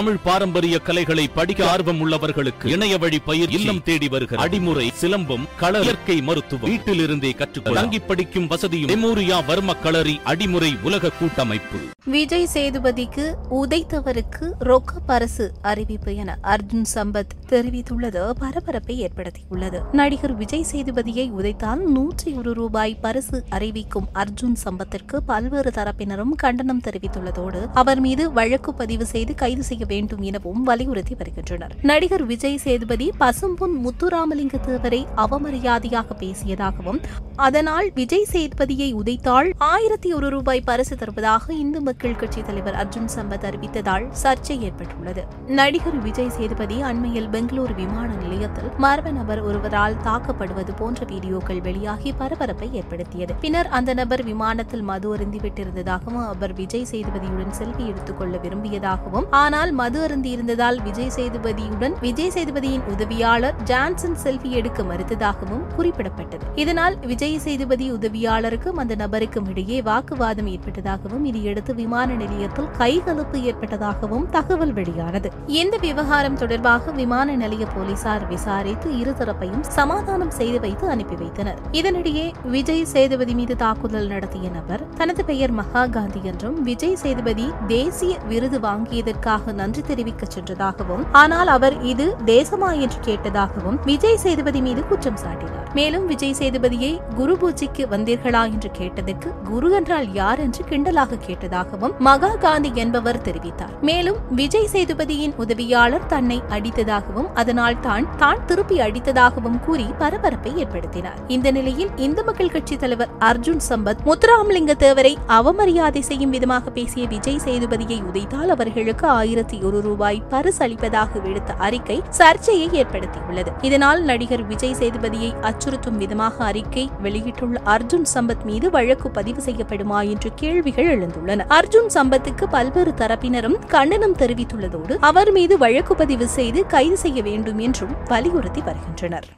தமிழ் பாரம்பரிய கலைகளை படிக்க ஆர்வம் உள்ளவர்களுக்கு இணைய வழி பயிர் இல்லம் தேடி வருகிற அடிமுறை சிலம்பம் கள இயற்கை மருத்துவம் வீட்டிலிருந்தே கற்றுக்கொள்ள தங்கி படிக்கும் வசதியும் மெமோரியா வர்ம களரி அடிமுறை உலக கூட்டமைப்பு. விஜய் சேதுபதிக்கு உதைத்தவருக்கு ரொக்க பரிசு அறிவிப்பு என அர்ஜுன் சம்பத் தெரிவித்துள்ளது. பரபரப்பை ஏற்படுத்தியுள்ளது. நடிகர் விஜய் சேதுபதியை உதைத்தால் நூற்றி ஒரு ரூபாய் பரிசு அறிவிக்கும் அர்ஜுன் சம்பத்திற்கு பல்வேறு தரப்பினரும் கண்டனம் தெரிவித்துள்ளதோடு அவர் மீது வழக்கு பதிவு செய்து கைது செய்ய வேண்டும் எனவும் வலியுறுத்தி வருகின்றனர். நடிகர் விஜய் சேதுபதி பசும்பொன் முத்துராமலிங்க தேவரை அவமரியாதையாக பேசியதாகவும் அதனால் விஜய் சேதுபதியை உதைத்தால் ஆயிரத்தி ஒரு ரூபாய் பரிசு தருவதாக இந்து மக்கள் கட்சி தலைவர் அர்ஜுன் சம்பத் அறிவித்ததால் சர்ச்சை ஏற்பட்டுள்ளது. நடிகர் விஜய் சேதுபதி அண்மையில் பெங்களூரு விமான நிலையத்தில் மர்ம நபர் ஒருவரால் தாக்கப்படுவது போன்ற வீடியோக்கள் வெளியாகி பரபரப்பை ஏற்படுத்தியது. பின்னர் அந்த நபர் விமானத்தில் மது அருந்திவிட்டிருந்ததாகவும் அவர் விஜய் சேதுபதியுடன் செல்வி எடுத்துக்கொள்ள விரும்பியதாகவும் ஆனால் மது அருந்தி இருந்ததால் விஜய் சேதுபதியுடன் விஜய் சேதுபதியின் உதவியாளர் ஜான்சன் செல்ஃபி எடுக்க மறுத்ததாகவும் குறிப்பிடப்பட்டது. இதனால் விஜய் சேதுபதி உதவியாளருக்கும் அந்த நபருக்கும் இடையே வாக்குவாதம் ஏற்பட்டதாகவும் இதையடுத்து விமான நிலையத்தில் கைகலப்பு ஏற்பட்டதாகவும் தகவல் வெளியானது. இந்த விவகாரம் தொடர்பாக விமான நிலைய போலீசார் விசாரித்து இருதரப்பையும் சமாதானம் செய்து வைத்து அனுப்பி வைத்தனர். இதனிடையே விஜய் சேதுபதி மீது தாக்குதல் நடத்திய நபர் தனது பெயர் மகா காந்தி என்றும் விஜய் சேதுபதி தேசிய விருது வாங்கியதற்காக நன்றி தெரிவிக்க சென்றதாகவும் ஆனால் அவர் இது தேசமா என்று கேட்டதாகவும் விஜய் சேதுபதி மீது குற்றம் சாட்டினார். மேலும் விஜய் சேதுபதியை குரு பூஜைக்கு வந்தீர்களா என்று கேட்டதற்கு குரு என்றால் யார் என்று கிண்டலாக கேட்டதாகவும் மகா காந்தி என்பவர் தெரிவித்தார். மேலும் விஜய் சேதுபதியின் உதவியாளர் தன்னை அடித்ததாகவும் அதனால் தான் தான் திருப்பி அடித்ததாகவும் கூறி பரபரப்பை ஏற்படுத்தினார். இந்த நிலையில் இந்து மக்கள் கட்சி தலைவர் அர்ஜுன் சம்பத் முத்துராமலிங்க தேவரை அவமரியாதை செய்யும் விதமாக பேசிய விஜய் சேதுபதியை உதைத்தால் அவர்களுக்கு ஆயிரத்தி ஒரு ரூபாய் பரிசு அளிப்பதாக விடுத்த அறிக்கை சர்ச்சையை ஏற்படுத்தியுள்ளது. இதனால் நடிகர் விஜய் சேதுபதியை அச்சுறுத்தும் விதமாக அறிக்கை வெளியிட்டுள்ள அர்ஜுன் சம்பத் மீது வழக்கு பதிவு செய்யப்படுமா என்று கேள்விகள் எழுந்துள்ளன. அர்ஜுன் சம்பத்துக்கு பல்வேறு தரப்பினரும் கண்டனம் தெரிவித்துள்ளதோடு அவர் மீது வழக்கு பதிவு செய்து கைது செய்ய வேண்டும் என்றும் வலியுறுத்தி வருகின்றனர்.